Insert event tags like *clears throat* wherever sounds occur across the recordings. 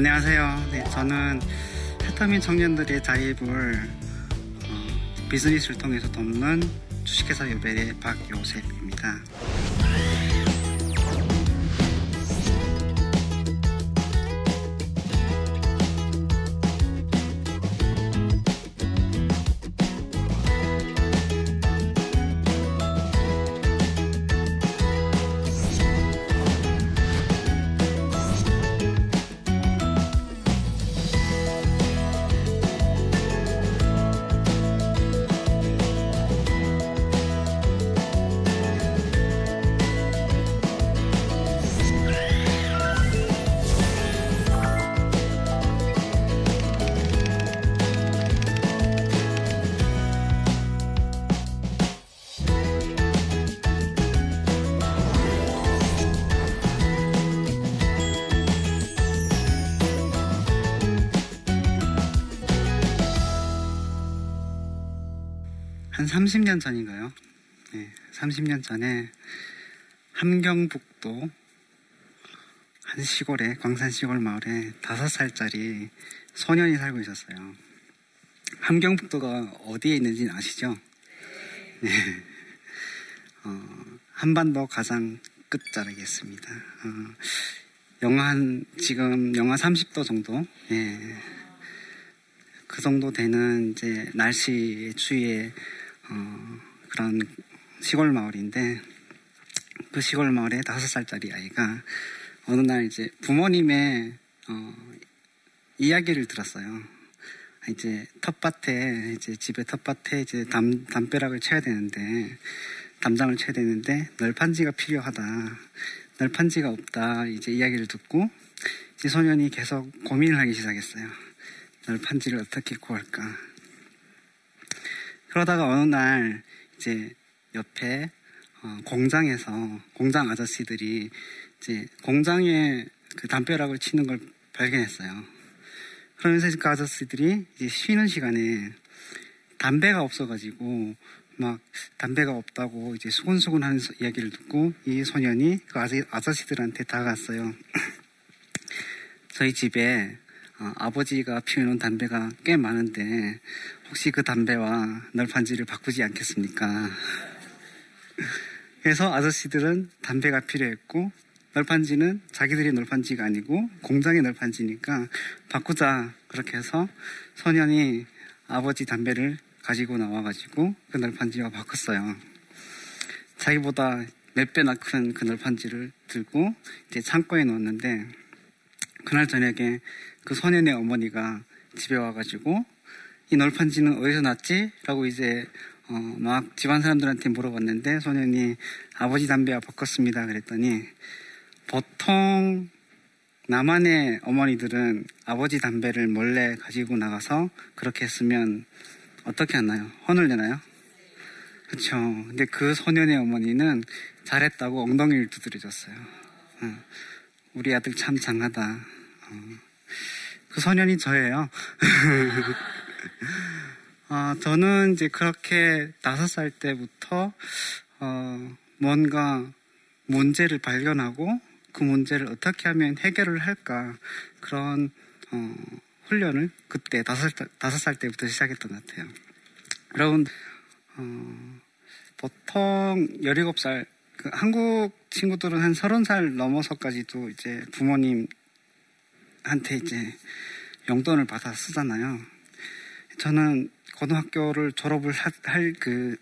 네, 안녕하세요. 네, 저는 해터민 청년들의 자립을 어, 비즈니스를 통해서 돕는 주식회사 요벨의 박요셉입니다. 한 30년 전인가요? 네, 30년 전에 함경북도 한 시골에 광산 시골 마을에 다섯 살짜리 소년이 살고 있었어요. 함경북도가 어디에 있는지 아시죠? 네. 어, 한반도 가장 끝자락이었습니다. 어, 영하 한 지금 영하 30도 정도. 예. 그 정도 되는 이제 날씨 추위에 어, 그런 시골 마을인데 그 시골 마을에 다섯 살짜리 아이가 어느 날 이제 부모님의 어, 이야기를 들었어요. 이제 텃밭에 이제 집에 텃밭에 이제 담 담벼락을 쳐야 되는데 담장을 쳐야 되는데 널판지가 필요하다. 널판지가 없다. 이제 이야기를 듣고 이제 소년이 계속 고민을 하기 시작했어요. 널판지를 어떻게 구할까? 그러다가 어느 날 이제 옆에 어, 공장에서 공장 아저씨들이 이제 공장에 그 담벼락을 치는 걸 발견했어요. 그러면서 그 아저씨들이 이제 쉬는 시간에 담배가 없어가지고 막 담배가 없다고 이제 수근수근 하는 이야기를 듣고 이 소년이 그 아저씨들한테 다가갔어요. *clears throat* 저희 집에 어, 아버지가 피우는 담배가 꽤 많은데 혹시 그 담배와 널판지를 바꾸지 않겠습니까? 그래서 아저씨들은 담배가 필요했고 널판지는 자기들의 널판지가 아니고 공장의 널판지니까 바꾸자 그렇게 해서 소년이 아버지 담배를 가지고 나와가지고 그 널판지와 바꿨어요. 자기보다 몇 배나 큰 그 널판지를 들고 이제 창고에 넣었는데 그날 저녁에 그 소년의 어머니가 집에 와가지고 이 널판지는 어디서 났지? 라고 이제 어, 막 집안 사람들한테 물어봤는데 소년이 아버지 담배와 바꿨습니다. 그랬더니 보통 남한의 어머니들은 아버지 담배를 몰래 가지고 나가서 그렇게 했으면 어떻게 하나요? 혼을 내나요? 그렇죠. 근데 그 소년의 어머니는 잘했다고 엉덩이를 두드려줬어요. 어, 우리 아들 참 장하다. 어. 그 소년이 저예요. *laughs* 어, 저는 이제 그렇게 다섯 살 때부터 어, 뭔가 문제를 발견하고 그 문제를 어떻게 하면 해결을 할까 그런 어, 훈련을 그때 다섯, 다섯 살 때부터 시작했던 것 같아요. 여러분 어, 보통 17살 그 한국 친구들은 한 30살 넘어서까지도 이제 부모님한테 이제 용돈을 받아 쓰잖아요. 저는 고등학교를 졸업을 할 그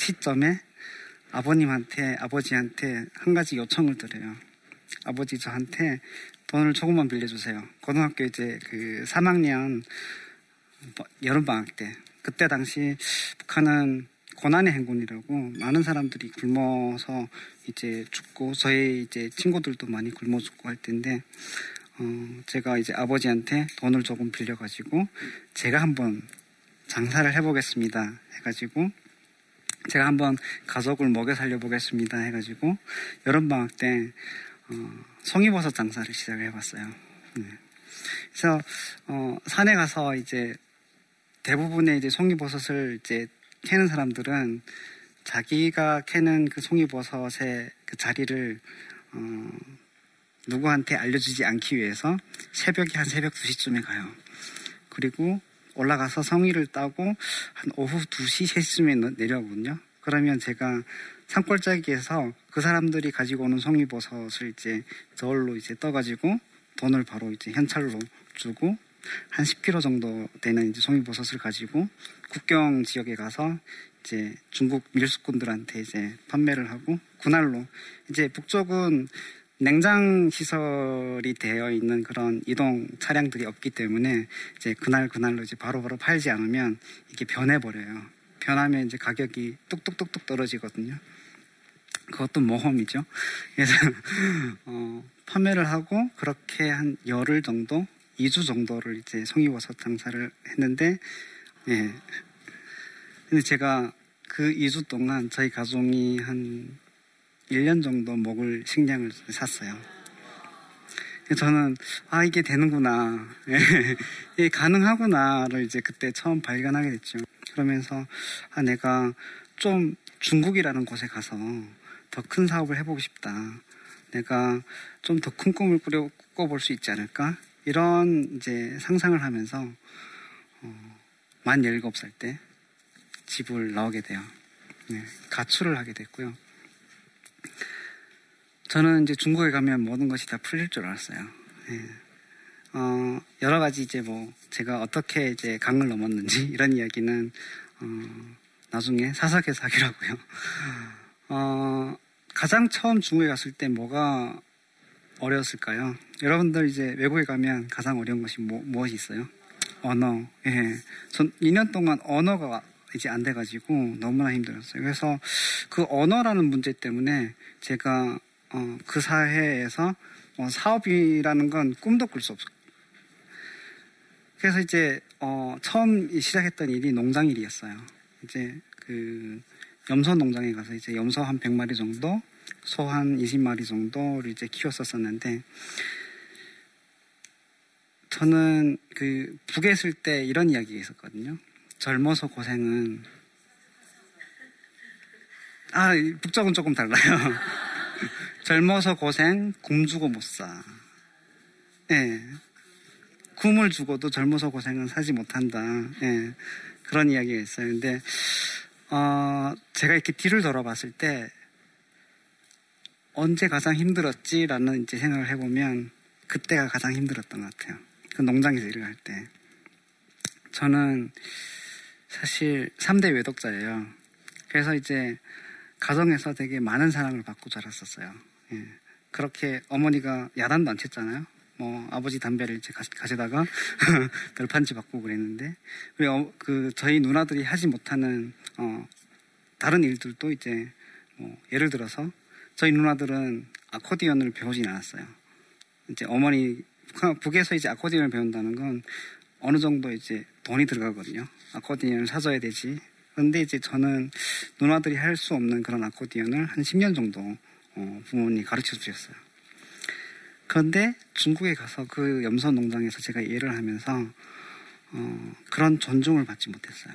시점에 아버님한테 아버지한테 한 가지 요청을 드려요. 아버지 저한테 돈을 조금만 빌려주세요. 고등학교 이제 그 3학년 뭐 여름방학 때 그때 당시 북한은 고난의 행군이라고 많은 사람들이 굶어서 이제 죽고 저희 이제 친구들도 많이 굶어 죽고 할 텐데 어 제가 이제 아버지한테 돈을 조금 빌려가지고 제가 한번 장사를 해보겠습니다 해가지고 제가 한번 가족을 먹여 살려보겠습니다 해가지고 여름방학 때 어, 송이버섯 장사를 시작을 해봤어요. 네. 그래서 어, 산에 가서 이제 대부분의 이제 송이버섯을 이제 캐는 사람들은 자기가 캐는 그 송이버섯의 그 자리를 어, 누구한테 알려주지 않기 위해서 새벽에 한 새벽 2시쯤에 가요. 그리고 올라가서 성의를 따고 한 오후 2시, 3시쯤에 내려오거든요. 그러면 제가 산골짜기에서 그 사람들이 가지고 오는 송이버섯을 이제 저울로 이제 떠가지고 돈을 바로 이제 현찰로 주고 한 10kg 정도 되는 이제 송이버섯을 가지고 국경 지역에 가서 이제 중국 밀수꾼들한테 이제 판매를 하고 그날로 이제 북쪽은 냉장 시설이 되어 있는 그런 이동 차량들이 없기 때문에 이제 그날 그날로 이제 바로 바로 팔지 않으면 이게 변해 버려요. 변하면 이제 가격이 뚝뚝뚝뚝 떨어지거든요. 그것도 모험이죠. 그래서 *laughs* 어, 판매를 하고 그렇게 한 열흘 정도, 2주 정도를 이제 송이버섯 장사를 했는데, 예. 근데 제가 그 2주 동안 저희 가족이 한 1년 정도 먹을 식량을 샀어요. 저는 아 이게 되는구나, *laughs* 이게 가능하구나를 이제 그때 처음 발견하게 됐죠. 그러면서 아 내가 좀 중국이라는 곳에 가서 더 큰 사업을 해보고 싶다. 내가 좀 더 큰 꿈을 꾸려 꿔볼 수 있지 않을까? 이런 이제 상상을 하면서 어, 만 17살 때 집을 나오게 돼요. 네, 가출을 하게 됐고요. 저는 이제 중국에 가면 모든 것이 다 풀릴 줄 알았어요. 네. 어, 여러 가지 이제 뭐 제가 어떻게 이제 강을 넘었는지 *laughs* 이런 이야기는 어, 나중에 사석에서 하기라고요. 어, 가장 처음 중국에 갔을 때 뭐가 어려웠을까요? 여러분들 이제 외국에 가면 가장 어려운 것이 뭐, 무엇이 있어요? 언어. 예. 전 2년 동안 언어가 이제 안 돼가지고 너무나 힘들었어요. 그래서 그 언어라는 문제 때문에 제가 어, 그 사회에서 어, 사업이라는 건 꿈도 꿀 수 없었고 그래서 이제 어, 처음 시작했던 일이 농장 일이었어요. 이제 그 염소 농장에 가서 이제 염소 한 100마리 정도, 소 한 20마리 정도를 이제 키웠었었는데 저는 그 북에 있을 때 이런 이야기가 있었거든요. 젊어서 고생은 아 북쪽은 조금 달라요. *laughs* 젊어서 고생 굶 주고 못 사. 예. 네. 굶을 주고도 젊어서 고생은 사지 못한다. 예. 그런 이야기가 있어요. 근데 어, 제가 이렇게 뒤를 돌아봤을 때 언제 가장 힘들었지라는 이제 생각을 해보면 그때가 가장 힘들었던 것 같아요. 그 농장에서 일을 할 때. 저는 사실 3대 외독자예요. 그래서 이제 가정에서 되게 많은 사랑을 받고 자랐었어요. 예. 그렇게 어머니가 야단도 안 쳤잖아요. 뭐 아버지 담배를 이제 가져다가 널판지 *laughs* 받고 그랬는데 그리고 어, 그 저희 누나들이 하지 못하는 어 다른 일들도 이제 뭐 예를 들어서 저희 누나들은 아코디언을 배우진 않았어요. 이제 어머니 북에서 이제 아코디언을 배운다는 건 어느 정도 이제 돈이 들어가거든요. 아코디언을 사줘야 되지. 그런데 이제 저는 누나들이 할 수 없는 그런 아코디언을 한 10년 정도 어, 부모님이 가르쳐 주셨어요. 그런데 중국에 가서 그 염소 농장에서 제가 일을 하면서 어, 그런 존중을 받지 못했어요.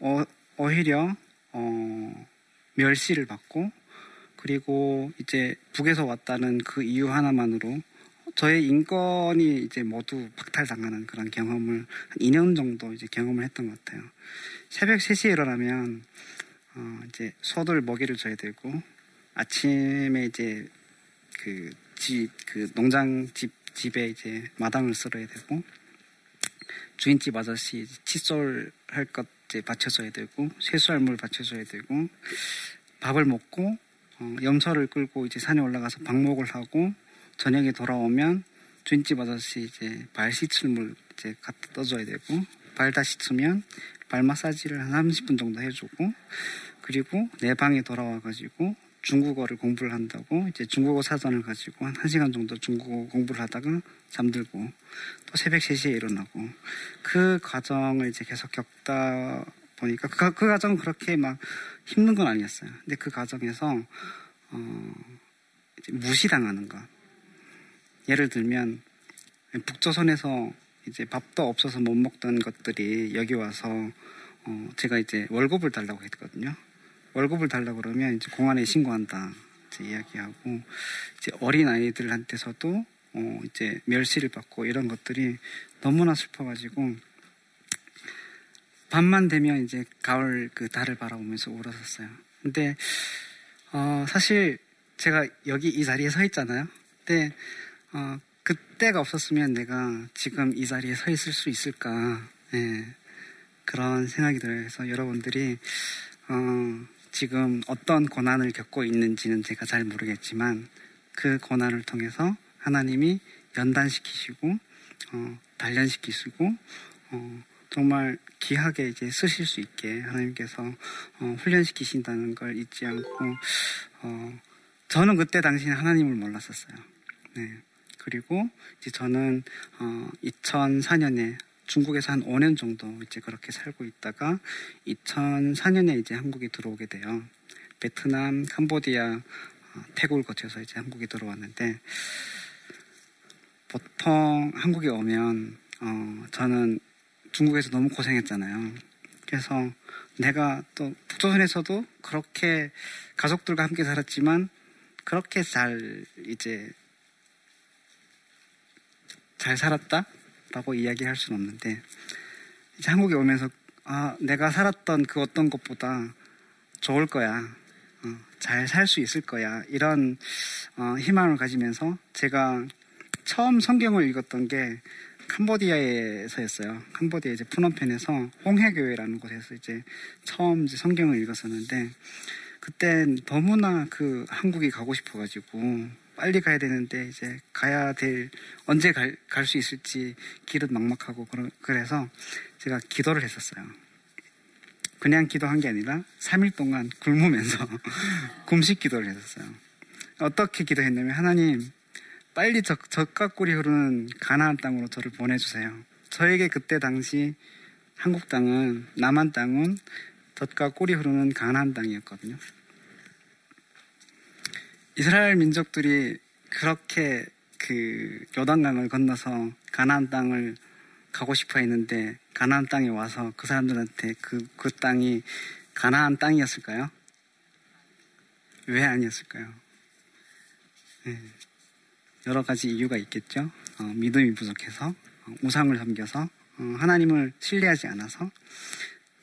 어, 오히려 어, 멸시를 받고 그리고 이제 북에서 왔다는 그 이유 하나만으로 저의 인권이 이제 모두 박탈당하는 그런 경험을 한 2년 정도 이제 경험을 했던 것 같아요. 새벽 3시에 일어나면 어, 이제 소들 먹이를 줘야 되고 아침에 이제 그 집, 그 농장 집, 집에 이제 마당을 쓸어야 되고, 주인집 아저씨 칫솔 할 것 이제 받쳐줘야 되고, 세수할 물 받쳐줘야 되고, 밥을 먹고, 어, 염소를 끌고 이제 산에 올라가서 방목을 하고, 저녁에 돌아오면 주인집 아저씨 이제 발 씻을 물 이제 갖다 떠줘야 되고, 발 다 씻으면 발 마사지를 한 30분 정도 해주고, 그리고 내 방에 돌아와가지고 중국어를 공부를 한다고 이제 중국어 사전을 가지고 한 1시간 정도 중국어 공부를 하다가 잠들고 또 새벽 3시에 일어나고 그 과정을 이제 계속 겪다 보니까 그, 그 과정은 그렇게 막 힘든 건 아니었어요. 근데 그 과정에서 어 무시당하는 것. 예를 들면 북조선에서 이제 밥도 없어서 못 먹던 것들이 여기 와서 어 제가 이제 월급을 달라고 했거든요. 월급을 달라고 그러면 이제 공안에 신고한다. 이제 이야기하고 이제 어린 아이들한테서도 어 이제 멸시를 받고 이런 것들이 너무나 슬퍼가지고 밤만 되면 이제 가을 그 달을 바라보면서 울었었어요. 근데 어 사실 제가 여기 이 자리에 서 있잖아요. 근데 어 그때가 없었으면 내가 지금 이 자리에 서 있을 수 있을까? 예, 그런 생각이 들어요. 그래서 여러분들이 어, 지금 어떤 고난을 겪고 있는지는 제가 잘 모르겠지만 그 고난을 통해서 하나님이 연단시키시고 어, 단련시키시고 어, 정말 귀하게 이제 쓰실 수 있게 하나님께서 어, 훈련시키신다는 걸 잊지 않고 어, 저는 그때 당시에 하나님을 몰랐었어요. 네. 그리고 이제 저는 어, 2004년에 중국에서 한 5년 정도 이제 그렇게 살고 있다가 2004년에 이제 한국에 들어오게 돼요. 베트남, 캄보디아, 어, 태국을 거쳐서 이제 한국에 들어왔는데 보통 한국에 오면 어, 저는 중국에서 너무 고생했잖아요. 그래서 내가 또 북조선에서도 그렇게 가족들과 함께 살았지만 그렇게 잘 이제 잘 살았다 라고 이야기할 수는 없는데 이제 한국에 오면서 아 내가 살았던 그 어떤 것보다 좋을 거야 어, 잘살 수 있을 거야 이런 어, 희망을 가지면서 제가 처음 성경을 읽었던 게 캄보디아에서였어요. 캄보디아 이제 푸놈펜에서 홍해교회라는 곳에서 이제 처음 이제 성경을 읽었었는데 그때 너무나 그 한국이 가고 싶어가지고 빨리 가야 되는데 이제 가야 될 언제 갈 수 있을지 길은 막막하고 그래서 제가 기도를 했었어요. 그냥 기도한 게 아니라 3일 동안 굶으면서 *laughs* 금식 기도를 했었어요. 어떻게 기도했냐면 하나님 빨리 적, 적과 꿀이 흐르는 가나안 땅으로 저를 보내주세요. 저에게 그때 당시 한국 땅은 남한 땅은 젖과 꿀이 흐르는 가나안 땅이었거든요. 이스라엘 민족들이 그렇게 그 요단강을 건너서 가나안 땅을 가고 싶어 했는데 가나안 땅에 와서 그 사람들한테 그, 그 땅이 가나안 땅이었을까요? 왜 아니었을까요? 네. 여러 가지 이유가 있겠죠. 어, 믿음이 부족해서, 어, 우상을 섬겨서, 어, 하나님을 신뢰하지 않아서,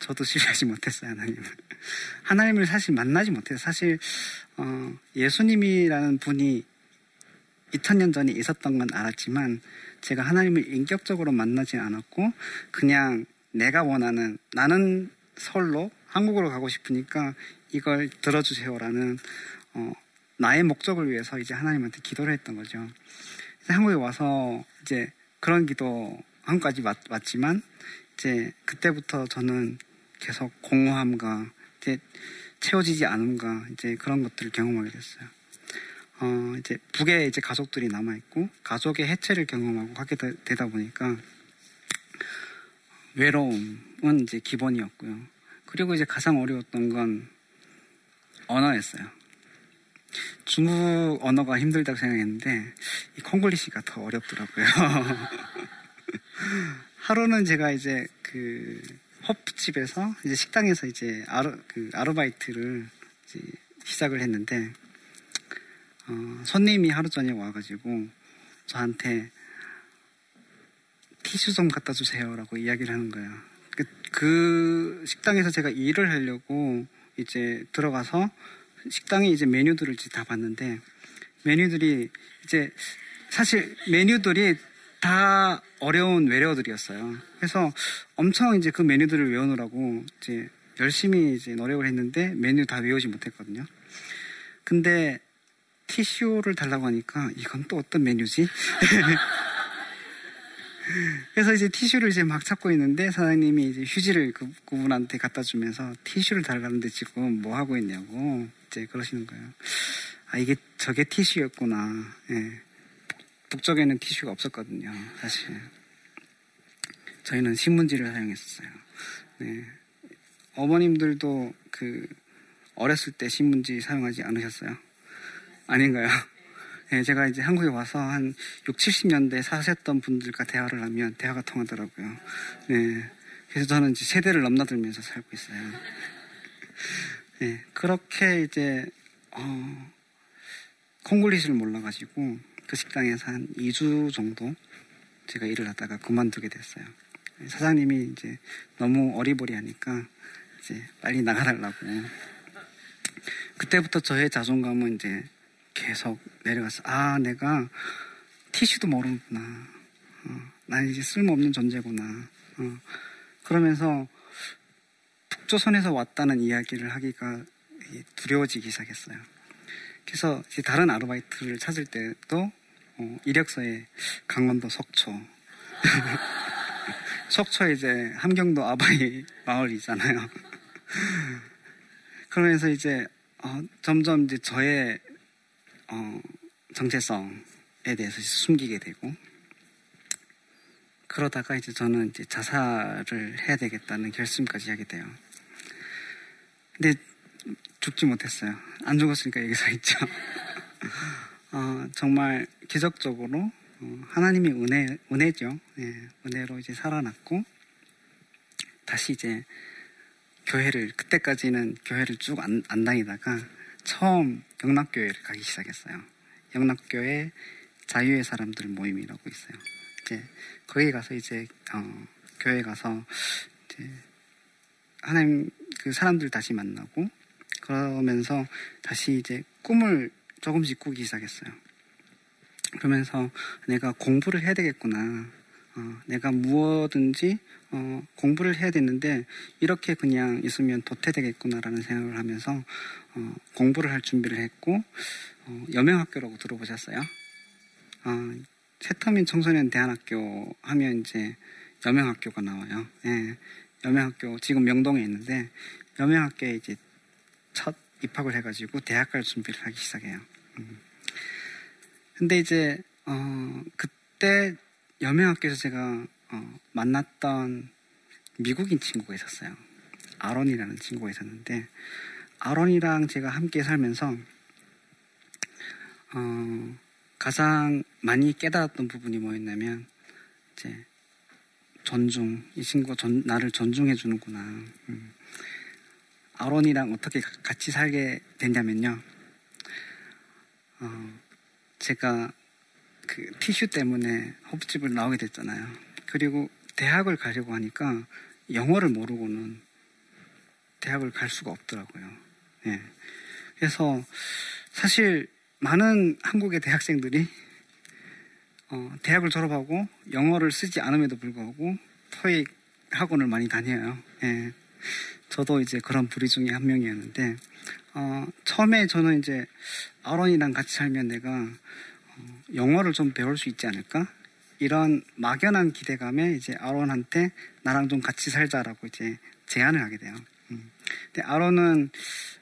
저도 신뢰하지 못했어요, 하나님을. *laughs* 하나님을 사실 만나지 못해요. 사실, 어, 예수님이라는 분이 2000년 전에 있었던 건 알았지만, 제가 하나님을 인격적으로 만나지 않았고, 그냥 내가 원하는, 나는 서울로 한국으로 가고 싶으니까 이걸 들어주세요라는, 어, 나의 목적을 위해서 이제 하나님한테 기도를 했던 거죠. 한국에 와서 이제 그런 기도 한국까지 왔, 왔지만 이제 그때부터 저는 계속 공허함과 이제 채워지지 않음과 이제 그런 것들을 경험하게 됐어요. 어, 이제 북에 이제 가족들이 남아있고 가족의 해체를 경험하고 하게 되, 다 보니까 외로움은 이제 기본이었고요. 그리고 이제 가장 어려웠던 건 언어였어요. 중국 언어가 힘들다고 생각했는데 이 콩글리시가 더 어렵더라고요. *laughs* 하루는 제가 이제 그 허프집에서 이제 식당에서 이제 아르, 그 아르바이트를 이제 시작을 했는데 어, 손님이 하루 전에 와가지고 저한테 티슈 좀 갖다 주세요라고 이야기를 하는 거예요. 그, 그 식당에서 제가 일을 하려고 이제 들어가서 식당에 이제 메뉴들을 이제 다 봤는데 메뉴들이 이제 사실 메뉴들이 다 어려운 외래어들이었어요. 그래서 엄청 이제 그 메뉴들을 외우느라고 이제 열심히 이제 노력을 했는데 메뉴 다 외우지 못했거든요. 근데 티슈를 달라고 하니까 이건 또 어떤 메뉴지? *laughs* 그래서 이제 티슈를 이제 막 찾고 있는데 사장님이 이제 휴지를 그, 그분한테 갖다 주면서 티슈를 달라는데 지금 뭐 하고 있냐고 이제 그러시는 거예요. 아, 이게 저게 티슈였구나. 예. 북쪽에는 티슈가 없었거든요. 사실. 저희는 신문지를 사용했었어요. 네. 어머님들도 그 어렸을 때 신문지 사용하지 않으셨어요? 아닌가요? *laughs* 네, 제가 이제 한국에 와서 한 6, 70년대 사셨던 분들과 대화를 하면 대화가 통하더라고요. 네. 그래서 저는 이제 세대를 넘나들면서 살고 있어요. *laughs* 네, 그렇게 이제, 어, 콩글리시를 몰라가지고 그 식당에서 한 2주 정도 제가 일을 하다가 그만두게 됐어요. 사장님이 이제 너무 어리버리하니까 이제 빨리 나가달라고. 그때부터 저의 자존감은 이제 계속 내려가서 아 내가 티슈도 모르는구나. 어, 난 이제 쓸모없는 존재구나. 어, 그러면서 북조선에서 왔다는 이야기를 하기가 두려워지기 시작했어요. 그래서 다른 아르바이트를 찾을 때도 어, 이력서에 강원도 속초 속초에 *laughs* 이제 함경도 아바이 마을이잖아요. *laughs* 그러면서 이제 어, 점점 이제 저의 어, 정체성에 대해서 숨기게 되고 그러다가 이제 저는 이제 자살을 해야 되겠다는 결심까지 하게 돼요. 근데 죽지 못했어요. 안 죽었으니까 여기 서 있죠. *laughs* 어, 정말 기적적으로 어, 하나님의 은혜, 은혜죠. 예, 은혜로 이제 살아났고 다시 이제 교회를 그때까지는 교회를 쭉안 안 다니다가 처음 영락교회를 가기 시작했어요. 영락교회 자유의 사람들 모임이라고 있어요. 이제 거기 가서 이제 어, 교회 가서 이제 하나님 그 사람들 다시 만나고 그러면서 다시 이제 꿈을 조금씩 꾸기 시작했어요. 그러면서 내가 공부를 해야 되겠구나. 어, 내가 무엇든지 어, 공부를 해야 되는데 이렇게 그냥 있으면 도태되겠구나라는 생각을 하면서 어, 공부를 할 준비를 했고 어, 여명학교라고 들어보셨어요? 어, 세터민 청소년 대안학교 하면 이제 여명학교가 나와요. 예, 여명학교 지금 명동에 있는데 여명학교에 이제 첫 입학을 해가지고 대학 갈 준비를 하기 시작해요. 음. 근데 이제 어, 그때 여명학교에서 제가 어, 만났던 미국인 친구가 있었어요. 아론이라는 친구가 있었는데 아론이랑 제가 함께 살면서 어, 가장 많이 깨달았던 부분이 뭐였냐면 이제 존중 이 친구가 전, 나를 존중해 주는구나. 음. 아론이랑 어떻게 같이 살게 됐냐면요. 어, 제가 그 티슈 때문에 헛집을 나오게 됐잖아요. 그리고 대학을 가려고 하니까 영어를 모르고는 대학을 갈 수가 없더라고요. 예. 그래서 사실 많은 한국의 대학생들이 어, 대학을 졸업하고 영어를 쓰지 않음에도 불구하고 토익 학원을 많이 다녀요. 예. 저도 이제 그런 부리 중에 한 명이었는데 어, 처음에 저는 이제 아론이랑 같이 살면 내가 어, 영어를 좀 배울 수 있지 않을까? 이런 막연한 기대감에 이제 아론한테 나랑 좀 같이 살자라고 이제 제안을 하게 돼요. 음. 근데 아론은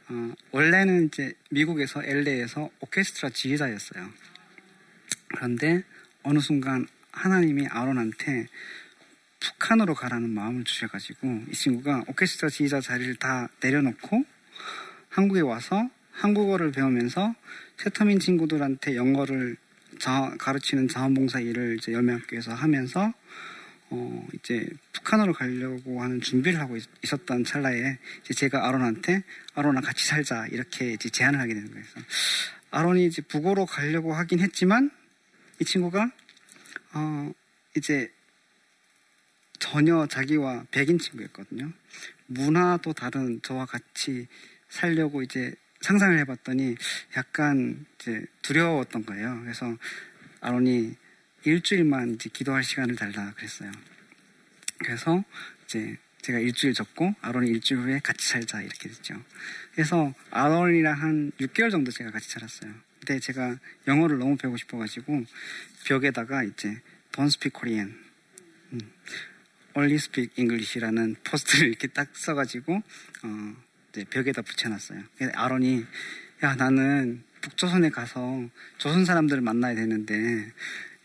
어, 원래는 이제 미국에서 LA에서 오케스트라 지휘자였어요. 그런데 어느 순간 하나님이 아론한테 북한으로 가라는 마음을 주셔가지고 이 친구가 오케스트라 지휘자 자리를 다 내려놓고 한국에 와서 한국어를 배우면서 세터민 친구들한테 영어를 자, 가르치는 자원봉사 일을 이제 열매학교에서 하면서 어, 이제 북한으로 가려고 하는 준비를 하고 있, 었던 찰나에 이제 제가 아론한테 아론아 같이 살자 이렇게 이제 제안을 하게 되는 거예요. 아론이 이제 북으로 가려고 하긴 했지만 이 친구가 어, 이제 전혀 자기와 백인 친구였거든요. 문화도 다른 저와 같이 살려고 이제 상상을 해봤더니 약간 이제 두려웠던 거예요. 그래서 아론이 일주일만 이제 기도할 시간을 달라 그랬어요. 그래서 이제 제가 일주일 적고 아론이 일주일 후에 같이 살자 이렇게 됐죠. 그래서 아론이랑 한 6개월 정도 제가 같이 살았어요. 근데 제가 영어를 너무 배우고 싶어가지고 벽에다가 이제 Don't speak Korean, 음, Only speak English라는 포스트를 이렇게 딱 써가지고 어, 벽에다 붙여놨어요. 아론이 야 나는 북조선에 가서 조선 사람들을 만나야 되는데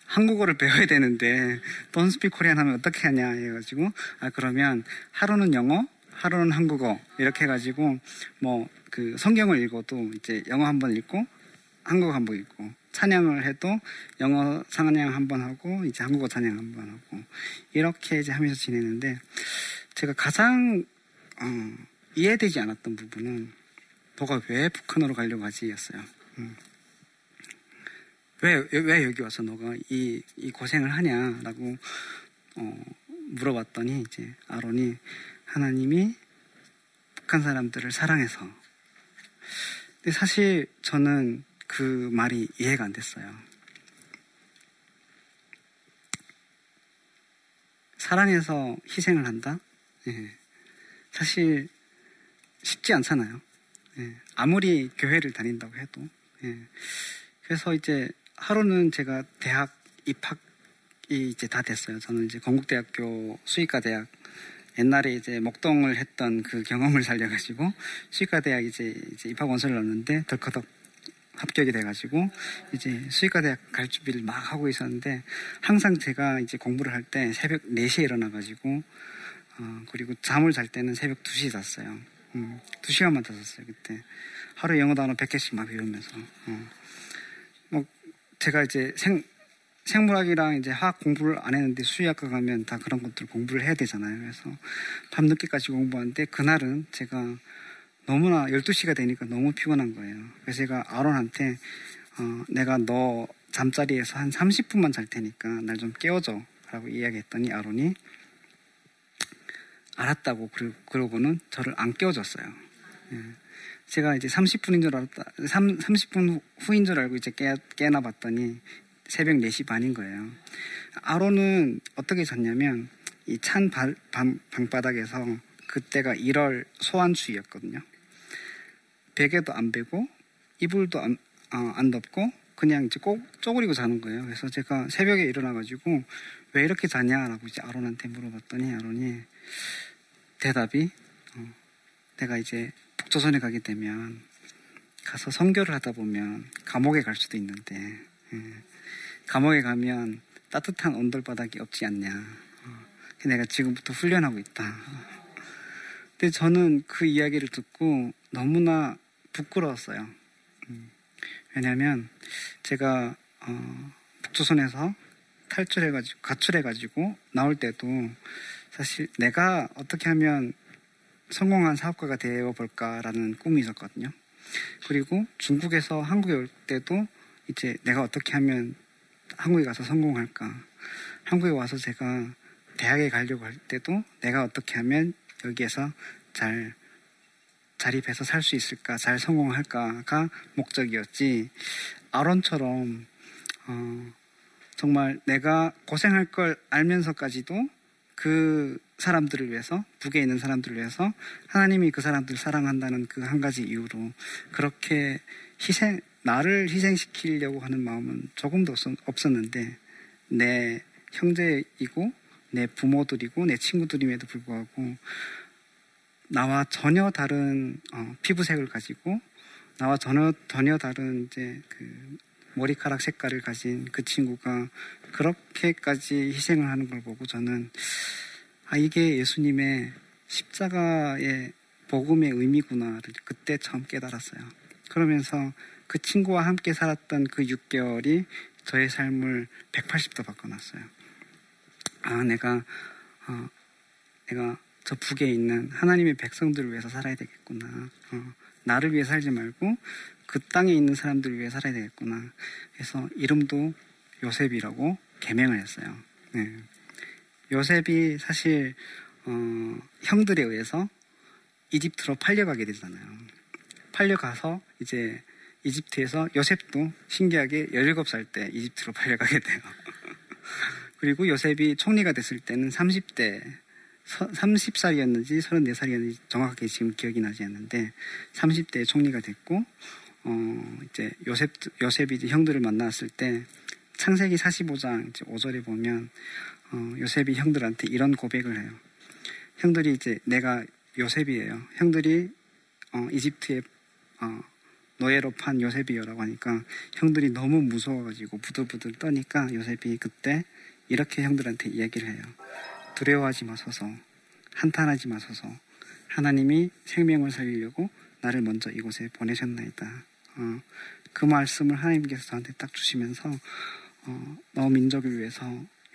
한국어를 배워야 되는데 돈 스피 코리안 하면 어떻게 하냐 해가지고 아 그러면 하루는 영어 하루는 한국어 이렇게 해가지고 뭐 그 성경을 읽어도 이제 영어 한 번 읽고 한국어 한 번 읽고 찬양을 해도 영어 찬양 한 번 하고 이제 한국어 찬양 한 번 하고 이렇게 이제 하면서 지내는데 제가 가장 어, 이해되지 않았던 부분은 너가 왜 북한으로 가려고 하지였어요. 음. 왜, 왜 여기 와서 너가 이, 이 고생을 하냐라고 어, 물어봤더니 이제 아론이 하나님이 북한 사람들을 사랑해서 근데 사실 저는 그 말이 이해가 안 됐어요. 사랑해서 희생을 한다? 예. 사실 쉽지 않잖아요. 예. 아무리 교회를 다닌다고 해도. 예. 그래서 이제 하루는 제가 대학 입학이 이제 다 됐어요. 저는 이제 건국대학교 수의과 대학 옛날에 이제 목동을 했던 그 경험을 살려가지고 수의과 대학 이제, 이제 입학 원서를 넣었는데 덜커덕 합격이 돼가지고 이제 수의과 대학 갈 준비를 막 하고 있었는데 항상 제가 이제 공부를 할 때 새벽 4시에 일어나가지고 어, 그리고 잠을 잘 때는 새벽 2시에 잤어요. 음, 2시간만 더 잤어요 그때 하루 영어 단어 100개씩 막 외우면서 어. 뭐 제가 이제 생 생물학이랑 이제 화학 공부를 안 했는데 수의학과 가면 다 그런 것들 공부를 해야 되잖아요. 그래서 밤늦게까지 공부하는데 그날은 제가 너무나 12시가 되니까 너무 피곤한 거예요. 그래서 제가 아론한테 어, 내가 너 잠자리에서 한 30분만 잘 테니까 날 좀 깨워줘 라고 이야기했더니 아론이 알았다고 그러고는 저를 안 깨워줬어요. 예. 제가 이제 30분인 줄 알았다, 3, 30분 후인 줄 알고 이제 깨, 깨나 봤더니 새벽 4시 반인 거예요. 아론은 어떻게 잤냐면 이 찬 방바닥에서 그때가 1월 소환주의였거든요. 베개도 안 베고 이불도 안, 어, 안 덮고 그냥 이제 꼭 쪼그리고 자는 거예요. 그래서 제가 새벽에 일어나가지고 왜 이렇게 자냐라고 이제 아론한테 물어봤더니 아론이 대답이 어, 내가 이제 북조선에 가게 되면 가서 선교를 하다 보면 감옥에 갈 수도 있는데 예, 감옥에 가면 따뜻한 온돌바닥이 없지 않냐. 어, 내가 지금부터 훈련하고 있다. 근데 저는 그 이야기를 듣고 너무나 부끄러웠어요. 음, 왜냐하면 제가 어, 북조선에서 탈출해가지고 가출해가지고 나올 때도 사실 내가 어떻게 하면 성공한 사업가가 되어 볼까라는 꿈이 있었거든요. 그리고 중국에서 한국에 올 때도 이제 내가 어떻게 하면 한국에 가서 성공할까. 한국에 와서 제가 대학에 가려고 할 때도 내가 어떻게 하면 여기에서 잘 자립해서 살 수 있을까, 잘 성공할까가 목적이었지. 아론처럼 어, 정말 내가 고생할 걸 알면서까지도 그 사람들을 위해서, 북에 있는 사람들을 위해서 하나님이 그 사람들을 사랑한다는 그 한 가지 이유로 그렇게 희생, 나를 희생시키려고 하는 마음은 조금도 없었는데 내 형제이고 내 부모들이고 내 친구들임에도 불구하고 나와 전혀 다른 어, 피부색을 가지고 나와 전혀 전혀 다른 이제 그 머리카락 색깔을 가진 그 친구가 그렇게까지 희생을 하는 걸 보고 저는 아 이게 예수님의 십자가의 복음의 의미구나를 그때 처음 깨달았어요. 그러면서 그 친구와 함께 살았던 그 6개월이 저의 삶을 180도 바꿔놨어요. 아 내가 어, 내가 저 북에 있는 하나님의 백성들을 위해서 살아야 되겠구나. 어, 나를 위해 살지 말고 그 땅에 있는 사람들을 위해 살아야 되겠구나. 그래서 이름도 요셉이라고 개명을 했어요. 네. 요셉이 사실 어, 형들에 의해서 이집트로 팔려가게 되잖아요. 팔려가서 이제 이집트에서 요셉도 신기하게 17살 때 이집트로 *laughs* 팔려가게 돼요. 그리고 요셉이 총리가 됐을 때는 30대 30살이었는지 34살이었는지 정확하게 지금 기억이 나지 않는데 30대에 총리가 됐고 어 이제 요셉 요셉이 이제 형들을 만났을 때 창세기 45장 이제 5절에 보면 어 요셉이 형들한테 이런 고백을 해요. 형들이 이제 내가 요셉이에요. 형들이 어 이집트에 어 노예로 판 요셉이요라고 하니까 형들이 너무 무서워가지고 부들부들 떠니까 요셉이 그때 이렇게 형들한테 이야기를 해요. 두려워하지 마소서, 한탄하지 마소서. 하나님이 생명을 살리려고 나를 먼저 이곳에 보내셨나이다. 어, 그 말씀을 하나님께서 저한테 딱 주시면서 어, 너 민족을 위해서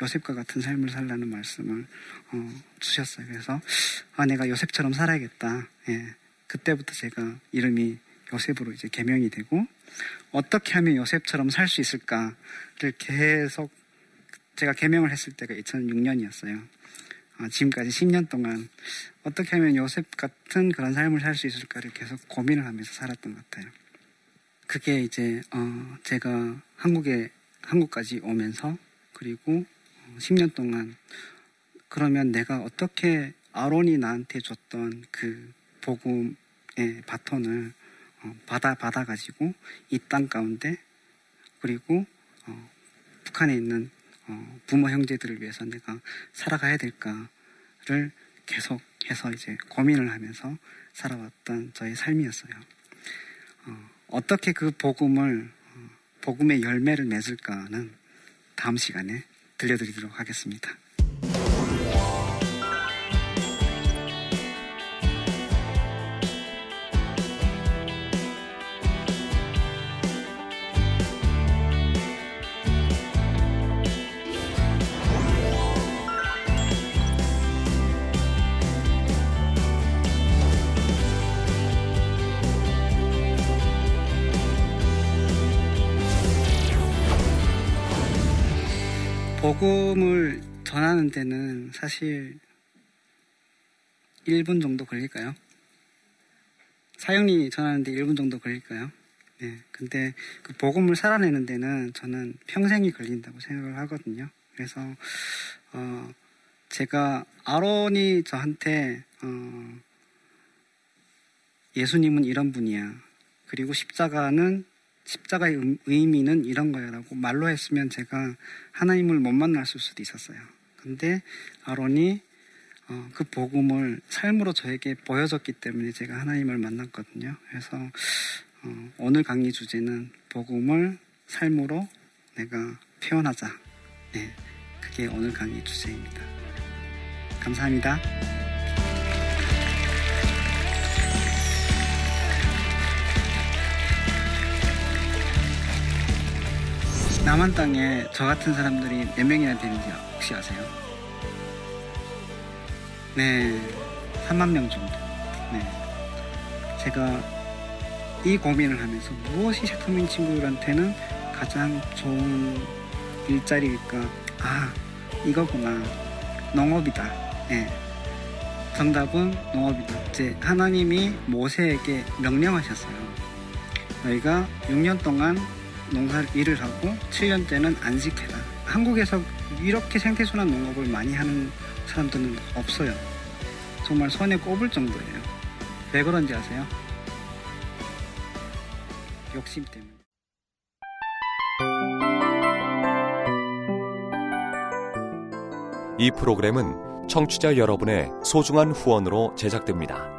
요셉과 같은 삶을 살라는 말씀을 어, 주셨어요. 그래서 아 내가 요셉처럼 살아야겠다. 예, 그때부터 제가 이름이 요셉으로 이제 개명이 되고 어떻게 하면 요셉처럼 살 수 있을까를 계속 제가 개명을 했을 때가 2006년이었어요. 어, 지금까지 10년 동안 어떻게 하면 요셉 같은 그런 삶을 살 수 있을까를 계속 고민을 하면서 살았던 것 같아요. 그게 이제 어, 제가 한국에 한국까지 오면서 그리고 10년 동안 그러면 내가 어떻게 아론이 나한테 줬던 그 복음의 바톤을 어, 받아 받아 가지고 이 땅 가운데 그리고 어, 북한에 있는 어, 부모 형제들을 위해서 내가 살아가야 될까를 계속해서 이제 고민을 하면서 살아왔던 저의 삶이었어요. 어, 떻게그 복음을 어, 복음의 열매를 맺을까는 다음 시간에 들려드리도록 하겠습니다. 전하는 데는 사실 1분 정도 걸릴까요? 사형리 전하는데 1분 정도 걸릴까요? 네. 근데 그 복음을 살아내는 데는 저는 평생이 걸린다고 생각을 하거든요. 그래서, 어, 제가 아론이 저한테, 어, 예수님은 이런 분이야. 그리고 십자가는 십자가의 의미는 이런 거야라고 말로 했으면 제가 하나님을 못 만났을 수도 있었어요. 근데 아론이 어, 그 복음을 삶으로 저에게 보여줬기 때문에 제가 하나님을 만났거든요. 그래서 어, 오늘 강의 주제는 복음을 삶으로 내가 표현하자. 네, 그게 오늘 강의 주제입니다. 감사합니다. 남한 땅에 저 같은 사람들이 몇 명이나 되는지 혹시 아세요? 네, 3만 명 정도. 네. 제가 이 고민을 하면서 무엇이 세터민 친구들한테는 가장 좋은 일자리일까? 아, 이거구나. 농업이다. 네. 정답은 농업이다. 이제 하나님이 모세에게 명령하셨어요. 너희가 6년 동안 농사 일을 하고 7년째는 안식해라. 한국에서 이렇게 생태순환 농업을 많이 하는 사람들은 없어요. 정말 손에 꼽을 정도예요. 왜 그런지 아세요? 욕심 때문에. 이 프로그램은 청취자 여러분의 소중한 후원으로 제작됩니다.